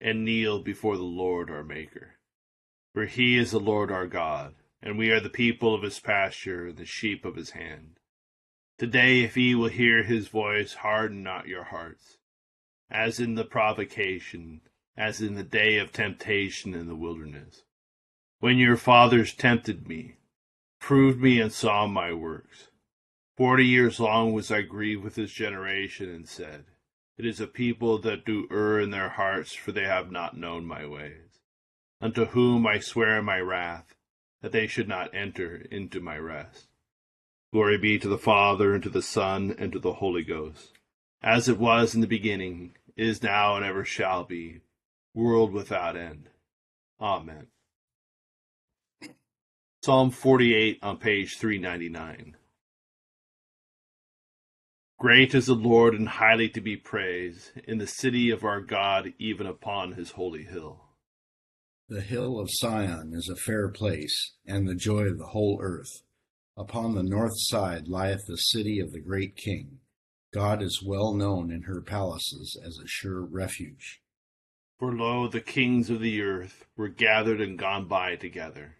and kneel before the Lord our Maker. For he is the Lord our God, and we are the people of his pasture and the sheep of his hand. Today, if ye will hear his voice, harden not your hearts, as in the provocation, as in the day of temptation in the wilderness, when your fathers tempted me, proved me, and saw my works. Forty years long was I grieved with this generation, and said, it is a people that do err in their hearts, for they have not known my ways. Unto whom I swear my wrath, that they should not enter into my rest. Glory be to the Father, and to the Son, and to the Holy Ghost, as it was in the beginning, is now, and ever shall be, world without end. Amen. Psalm 48 on page 399. Great is the Lord and highly to be praised in the city of our God, even upon his holy hill. The hill of Sion is a fair place, and the joy of the whole earth. Upon the north side lieth the city of the great king. God is well known in her palaces as a sure refuge. For lo, the kings of the earth were gathered and gone by together.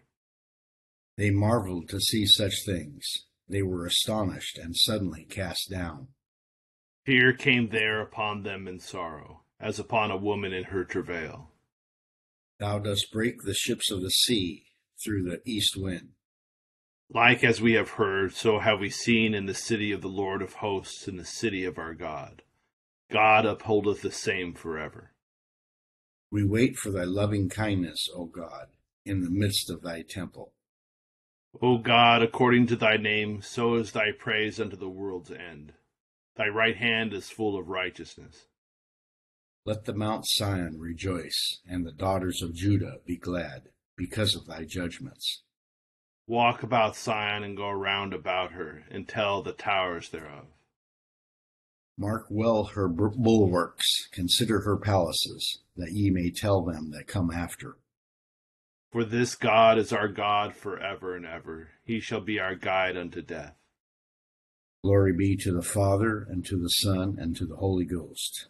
They marveled to see such things they were astonished and suddenly cast down. Fear came there upon them in sorrow, as upon a woman in her travail. Thou dost break the ships of the sea through the east wind. Like as we have heard, so have we seen in the city of the Lord of hosts, in the city of our God. God upholdeth the same forever. We wait for thy loving kindness, O God, in the midst of thy temple. O God, according to thy name, so is thy praise unto the world's end. Thy right hand is full of righteousness. Let the Mount Sion rejoice, and the daughters of Judah be glad, because of thy judgments. Walk about Sion and go round about her, and tell the towers thereof. Mark well her bulwarks, consider her palaces, that ye may tell them that come after. For this God is our God for ever and ever. He shall be our guide unto death. Glory be to the Father, and to the Son, and to the Holy Ghost.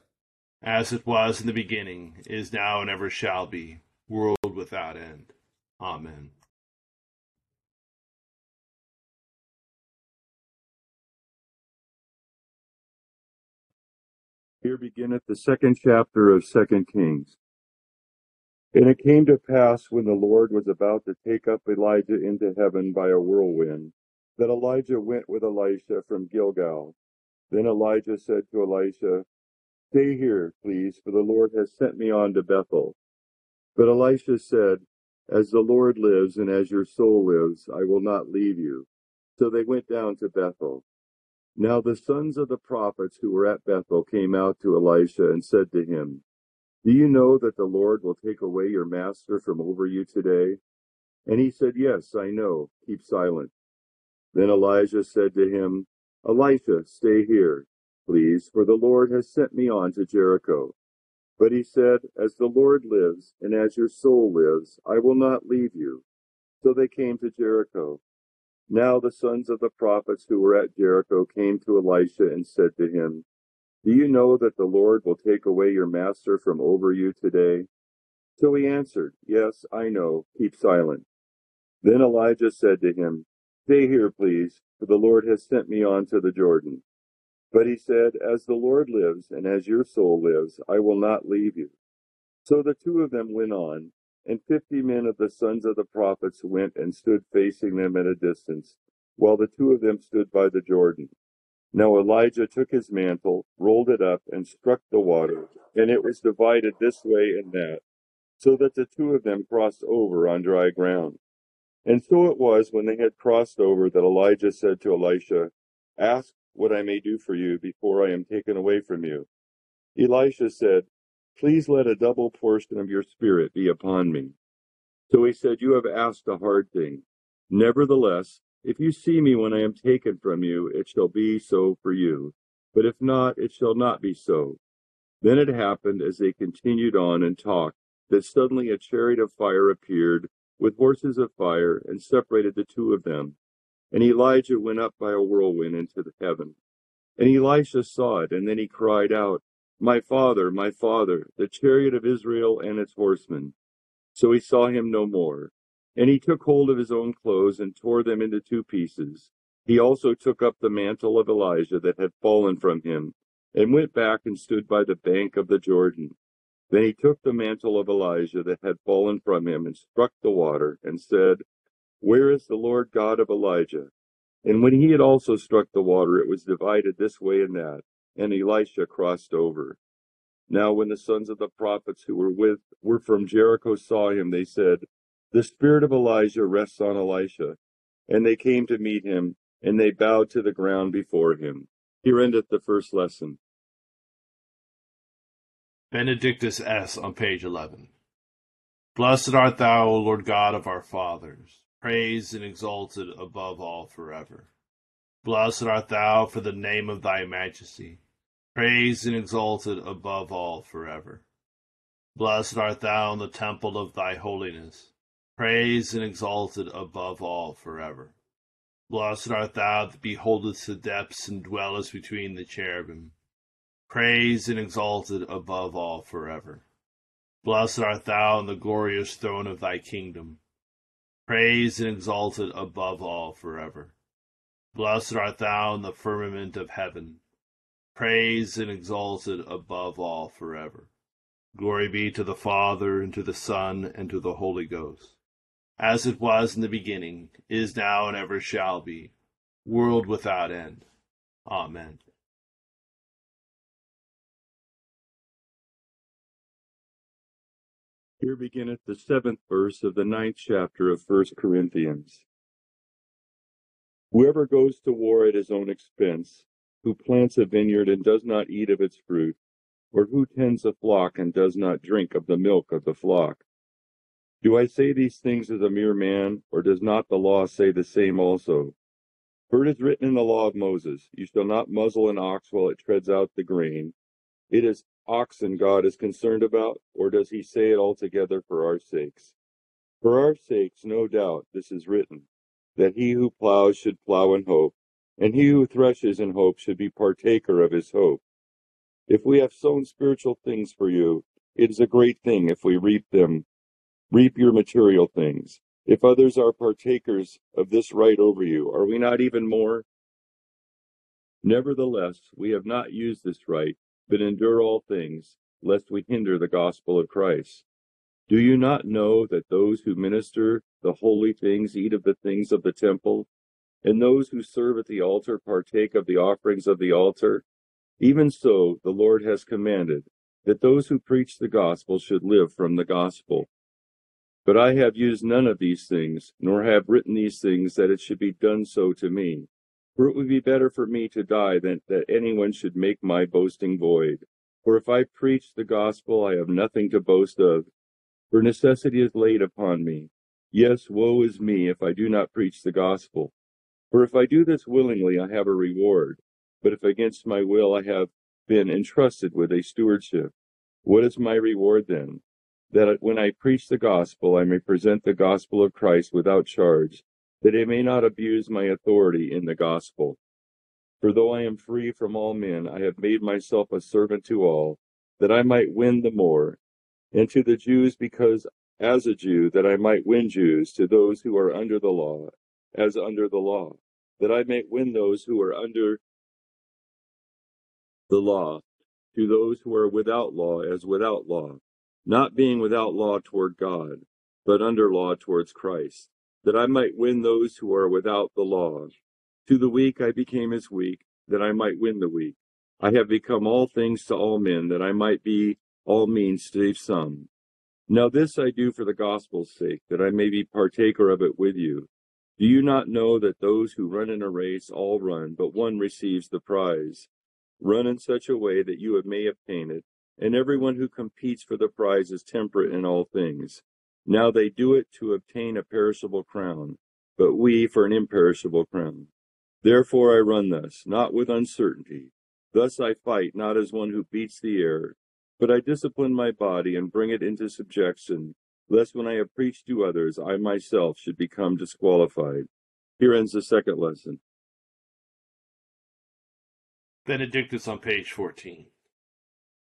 As it was in the beginning, is now, and ever shall be, world without end. Amen. Here beginneth the second chapter of Second Kings. And it came to pass when the Lord was about to take up Elijah into heaven by a whirlwind, that Elijah went with Elisha from Gilgal. Then Elijah said to Elisha, Stay here, please, for the Lord has sent me on to Bethel. But Elisha said, As the Lord lives and as your soul lives, I will not leave you. So they went down to Bethel. Now the sons of the prophets who were at Bethel came out to Elisha and said to him, do you know that the Lord will take away your master from over you today? And he said, Yes, I know. Keep silent. Then Elijah said to him, Elisha, stay here, please, for the Lord has sent me on to Jericho. But he said, As the Lord lives, and as your soul lives, I will not leave you. So they came to Jericho. Now the sons of the prophets who were at Jericho came to Elisha and said to him, do you know that the Lord will take away your master from over you today? So he answered, Yes, I know. Keep silent. Then Elijah said to him, Stay here, please, for the Lord has sent me on to the Jordan. But he said, As the Lord lives, and as your soul lives, I will not leave you. So the two of them went on, and fifty men of the sons of the prophets went and stood facing them at a distance, while the two of them stood by the Jordan. Now Elijah took his mantle, rolled it up, and struck the water, and it was divided this way and that, so that the two of them crossed over on dry ground. And so it was when they had crossed over that Elijah said to Elisha, Ask what I may do for you before I am taken away from you. Elisha said, Please let a double portion of your spirit be upon me. So he said, You have asked a hard thing. Nevertheless, if you see me when I am taken from you, it shall be so for you. But if not, it shall not be so. Then it happened, as they continued on and talked, that suddenly a chariot of fire appeared, with horses of fire, and separated the two of them. And Elijah went up by a whirlwind into the heaven. And Elisha saw it, and then he cried out, My father, my father, the chariot of Israel and its horsemen. So he saw him no more. And he took hold of his own clothes and tore them into two pieces. He also took up the mantle of Elijah that had fallen from him, and went back and stood by the bank of the Jordan. Then he took the mantle of Elijah that had fallen from him, and struck the water, and said, Where is the Lord God of Elijah? And when he had also struck the water, it was divided this way and that, and Elisha crossed over. Now when the sons of the prophets who were with were from Jericho saw him, they said, the spirit of Elijah rests on Elisha. And they came to meet him, and they bowed to the ground before him. Here endeth the first lesson. Benedictus es on page 11. Blessed art thou, O Lord God of our fathers, praised and exalted above all forever. Blessed art thou for the name of thy majesty, praised and exalted above all forever. Blessed art thou in the temple of thy holiness praised and exalted above all forever. Blessed art thou that beholdest the depths and dwellest between the cherubim, praised and exalted above all forever. Blessed art thou in the glorious throne of thy kingdom, praised and exalted above all forever. Blessed art thou in the firmament of heaven, praised and exalted above all forever. Glory be to the Father, and to the Son, and to the Holy Ghost as it was in the beginning, is now, and ever shall be, world without end. Amen. Here beginneth the seventh verse of the ninth chapter of First Corinthians. Whoever goes to war at his own expense, who plants a vineyard and does not eat of its fruit, or who tends a flock and does not drink of the milk of the flock, do I say these things as a mere man, or does not the law say the same also? For it is written in the law of Moses, You shall not muzzle an ox while it treads out the grain. It is oxen God is concerned about, or does he say it altogether for our sakes? For our sakes, no doubt, this is written, that he who plows should plow in hope, and he who threshes in hope should be partaker of his hope. If we have sown spiritual things for you, it is a great thing if we reap them reap your material things. If others are partakers of this right over you, are we not even more? Nevertheless, we have not used this right, but endure all things, lest we hinder the gospel of Christ. Do you not know that those who minister the holy things eat of the things of the temple, and those who serve at the altar partake of the offerings of the altar? Even so, the Lord has commanded that those who preach the gospel should live from the gospel. But I have used none of these things, nor have written these things that it should be done so to me. For it would be better for me to die than that anyone should make my boasting void. For if I preach the gospel, I have nothing to boast of, for necessity is laid upon me. Yes, woe is me if I do not preach the gospel. For if I do this willingly, I have a reward. But if against my will I have been entrusted with a stewardship, what is my reward then? That when I preach the gospel, I may present the gospel of Christ without charge, that I may not abuse my authority in the gospel. For though I am free from all men, I have made myself a servant to all, that I might win the more, and to the Jews because as a Jew, that I might win Jews, to those who are under the law, as under the law, that I might win those who are under the law, to those who are without law, as without law not being without law toward God, but under law towards Christ, that I might win those who are without the law. To the weak I became as weak, that I might win the weak. I have become all things to all men, that I might be all means to save some. Now this I do for the gospel's sake, that I may be partaker of it with you. Do you not know that those who run in a race all run, but one receives the prize? Run in such a way that you may obtain it, and everyone who competes for the prize is temperate in all things. Now they do it to obtain a perishable crown, but we for an imperishable crown. Therefore I run thus, not with uncertainty. Thus I fight, not as one who beats the air, but I discipline my body and bring it into subjection, lest when I have preached to others, I myself should become disqualified. Here ends the second lesson. Benedictus on page 14.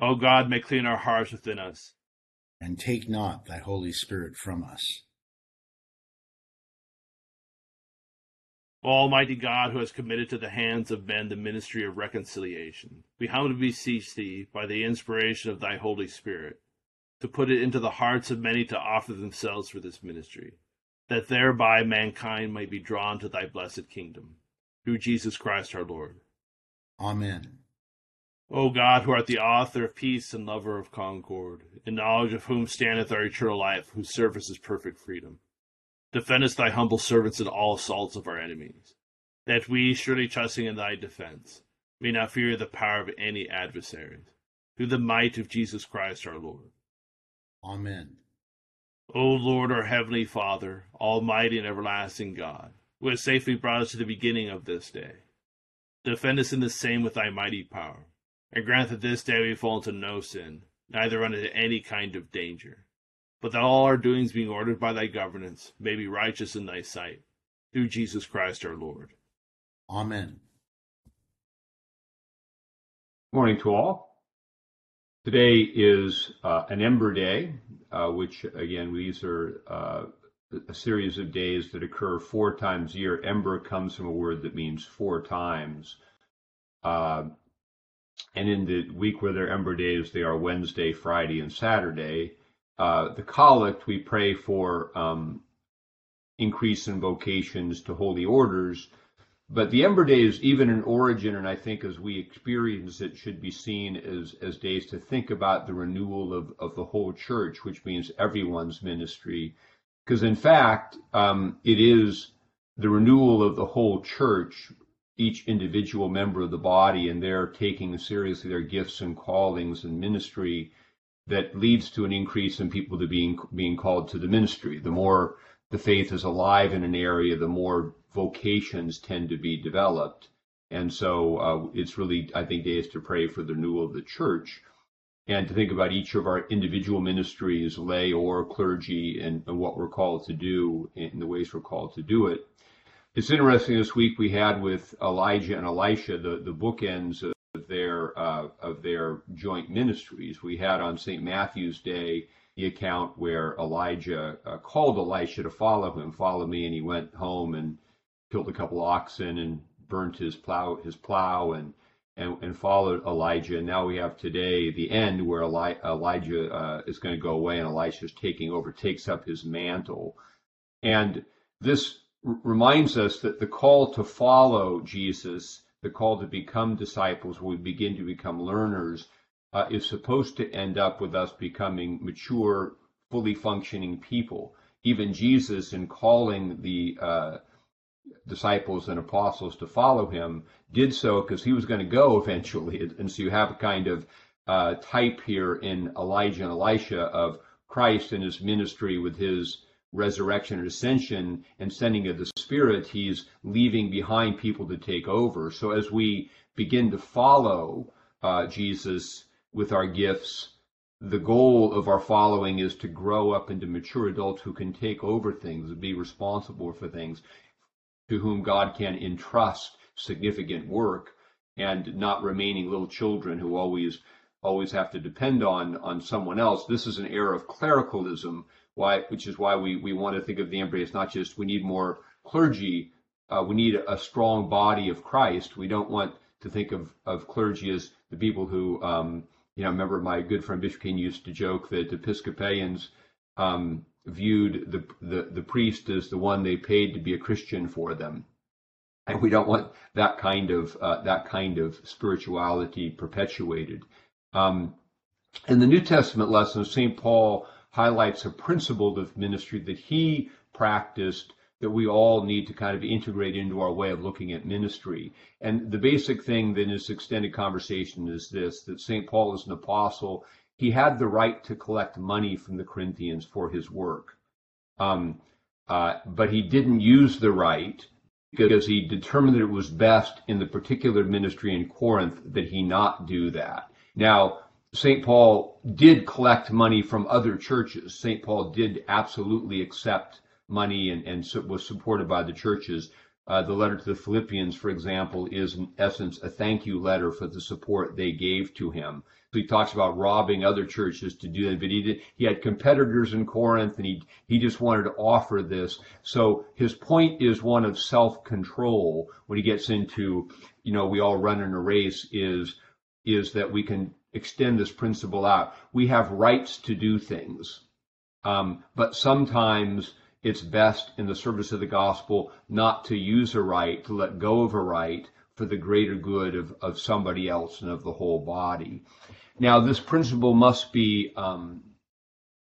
O God, may clean our hearts within us. And take not thy Holy Spirit from us. Almighty God, who has committed to the hands of men the ministry of reconciliation, we humbly beseech thee, by the inspiration of thy Holy Spirit, to put it into the hearts of many to offer themselves for this ministry, that thereby mankind may be drawn to thy blessed kingdom. Through Jesus Christ our Lord. Amen. O God, who art the author of peace and lover of concord, in knowledge of whom standeth our eternal life, whose service is perfect freedom, defendest thy humble servants in all assaults of our enemies, that we, surely trusting in thy defense, may not fear the power of any adversaries, through the might of Jesus Christ our Lord. Amen. O Lord, our heavenly Father, almighty and everlasting God, who has safely brought us to the beginning of this day, defend us in the same with thy mighty power and grant that this day we fall into no sin, neither run into any kind of danger, but that all our doings being ordered by thy governance may be righteous in thy sight. Through Jesus Christ our Lord. Amen. Morning to all. Today is uh, an Ember Day, uh, which again, these are uh, a series of days that occur four times a year. Ember comes from a word that means four times. Uh, and in the week where they're Ember Days, they are Wednesday, Friday, and Saturday. Uh, the collect, we pray for um, increase in vocations to holy orders. But the Ember Days, even in origin, and I think as we experience it, should be seen as, as days to think about the renewal of, of the whole church, which means everyone's ministry. Because in fact, um, it is the renewal of the whole church, each individual member of the body, and they're taking seriously their gifts and callings and ministry that leads to an increase in people to being being called to the ministry. The more the faith is alive in an area, the more vocations tend to be developed. And so uh, it's really, I think, days to pray for the renewal of the church and to think about each of our individual ministries, lay or clergy, and, and what we're called to do and the ways we're called to do it. It's interesting this week we had with Elijah and Elisha the, the bookends of their uh, of their joint ministries. We had on St. Matthew's Day the account where Elijah uh, called Elisha to follow him, follow me, and he went home and killed a couple oxen and burnt his plow his plow and and, and followed Elijah. And now we have today the end where Eli, Elijah uh, is going to go away and Elisha is taking over, takes up his mantle. And this reminds us that the call to follow Jesus, the call to become disciples, we begin to become learners, uh, is supposed to end up with us becoming mature, fully functioning people. Even Jesus, in calling the uh, disciples and apostles to follow him, did so because he was going to go eventually. And so you have a kind of uh, type here in Elijah and Elisha of Christ and his ministry with his resurrection and ascension and sending of the Spirit. He's leaving behind people to take over. So as we begin to follow uh, Jesus with our gifts, the goal of our following is to grow up into mature adults who can take over things be responsible for things to whom God can entrust significant work and not remaining little children who always always have to depend on on someone else. This is an era of clericalism, why which is why we, we want to think of the Ember Days not just we need more clergy, uh, we need a, strong body of Christ. We don't want to think of, of clergy as the people who um, you know, remember my good friend Bishop King used to joke that Episcopalians um, viewed the, the, the priest as the one they paid to be a Christian for them. And we don't want that kind of uh, that kind of spirituality perpetuated. Um, in the New Testament lesson, St. Paul highlights a principle of ministry that he practiced that we all need to kind of integrate into our way of looking at ministry. And the basic thing in this extended conversation is this that St. Paul is an apostle he had the right to collect money from the Corinthians for his work. Um, uh, but he didn't use the right because he determined that it was best in the particular ministry in Corinth that he not do that. Now, St. Paul did collect money from other churches. St. Paul did absolutely accept money and, and was supported by the churches. Uh, the letter to the Philippians, for example, is in essence a thank you letter for the support they gave to him. So he talks about robbing other churches to do that, but he did, he had competitors in Corinth, and he he just wanted to offer this. So his point is one of self-control. When he gets into, you know, we all run in a race, is is that we can extend this principle out. We have rights to do things, um, but sometimes it's best in the service of the gospel not to use a right, to let go of a right for the greater good of, of somebody else and of the whole body. Now, this principle must be um,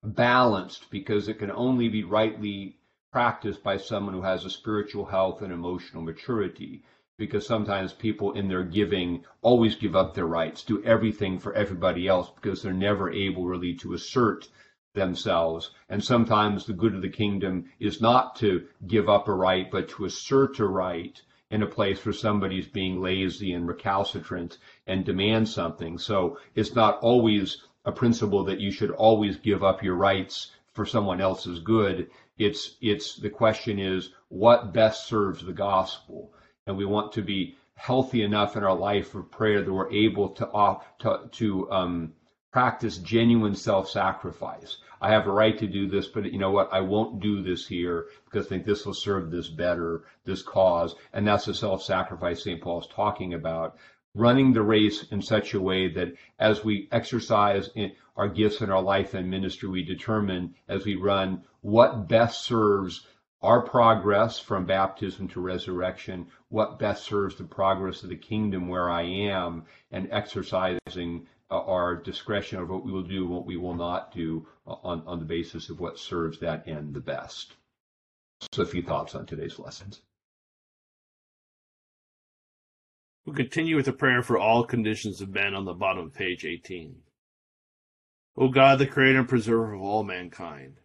balanced because it can only be rightly practiced by someone who has a spiritual health and emotional maturity. Because sometimes people in their giving always give up their rights, do everything for everybody else because they're never able really to assert themselves. And sometimes the good of the kingdom is not to give up a right, but to assert a right in a place where somebody's being lazy and recalcitrant and demand something. So it's not always a principle that you should always give up your rights for someone else's good. It's it's the question is what best serves the gospel, and we want to be healthy enough in our life of prayer that we're able to to to um, practice genuine self-sacrifice. I have a right to do this, but you know what? I won't do this here because I think this will serve this better, this cause, and that's the self-sacrifice St. Paul is talking about running the race in such a way that as we exercise our gifts in our life and ministry, we determine as we run what best serves our progress from baptism to resurrection, what best serves the progress of the kingdom where I am, and exercising uh, our discretion of what we will do and what we will not do on, on the basis of what serves that end the best. So, a few thoughts on today's lessons. We'll continue with the prayer for all conditions of men on the bottom of page 18. O God, the creator and preserver of all mankind,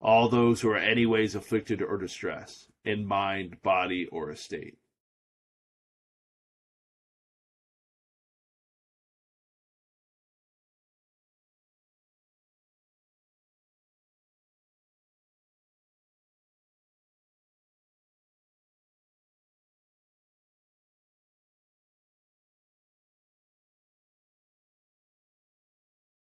all those who are anyways afflicted or distressed, in mind, body, or estate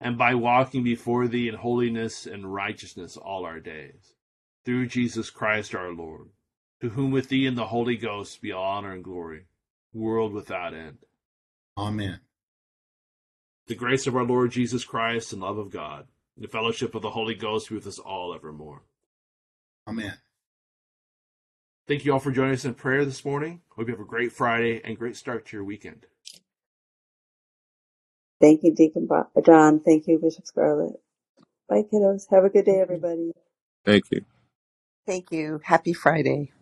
and by walking before thee in holiness and righteousness all our days. Through Jesus Christ our Lord, to whom with thee and the Holy Ghost be all honor and glory, world without end. Amen. The grace of our Lord Jesus Christ and love of God, and the fellowship of the Holy Ghost be with us all evermore. Amen. Thank you all for joining us in prayer this morning. Hope you have a great Friday and great start to your weekend. Thank you, Deacon John. Thank you, Bishop Scarlett. Bye, kiddos. Have a good day, everybody. Thank you. Thank you. Happy Friday.